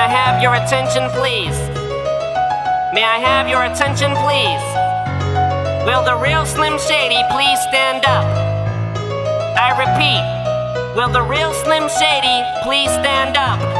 I have your attention, please? May I have your attention, please? Will the real Slim Shady please stand up? I repeat, will the real Slim Shady please stand up?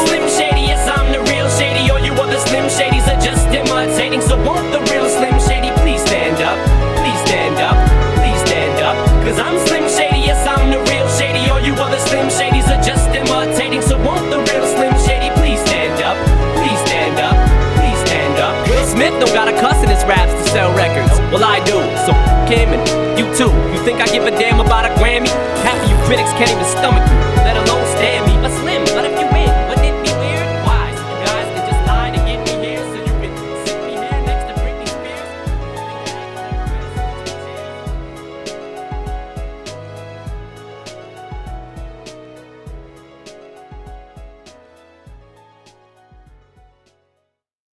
Smith don't gotta cuss in his raps to sell records. Well, I do, so Kim and you too. You think I give a damn about a Grammy? Half of you critics can't even stomach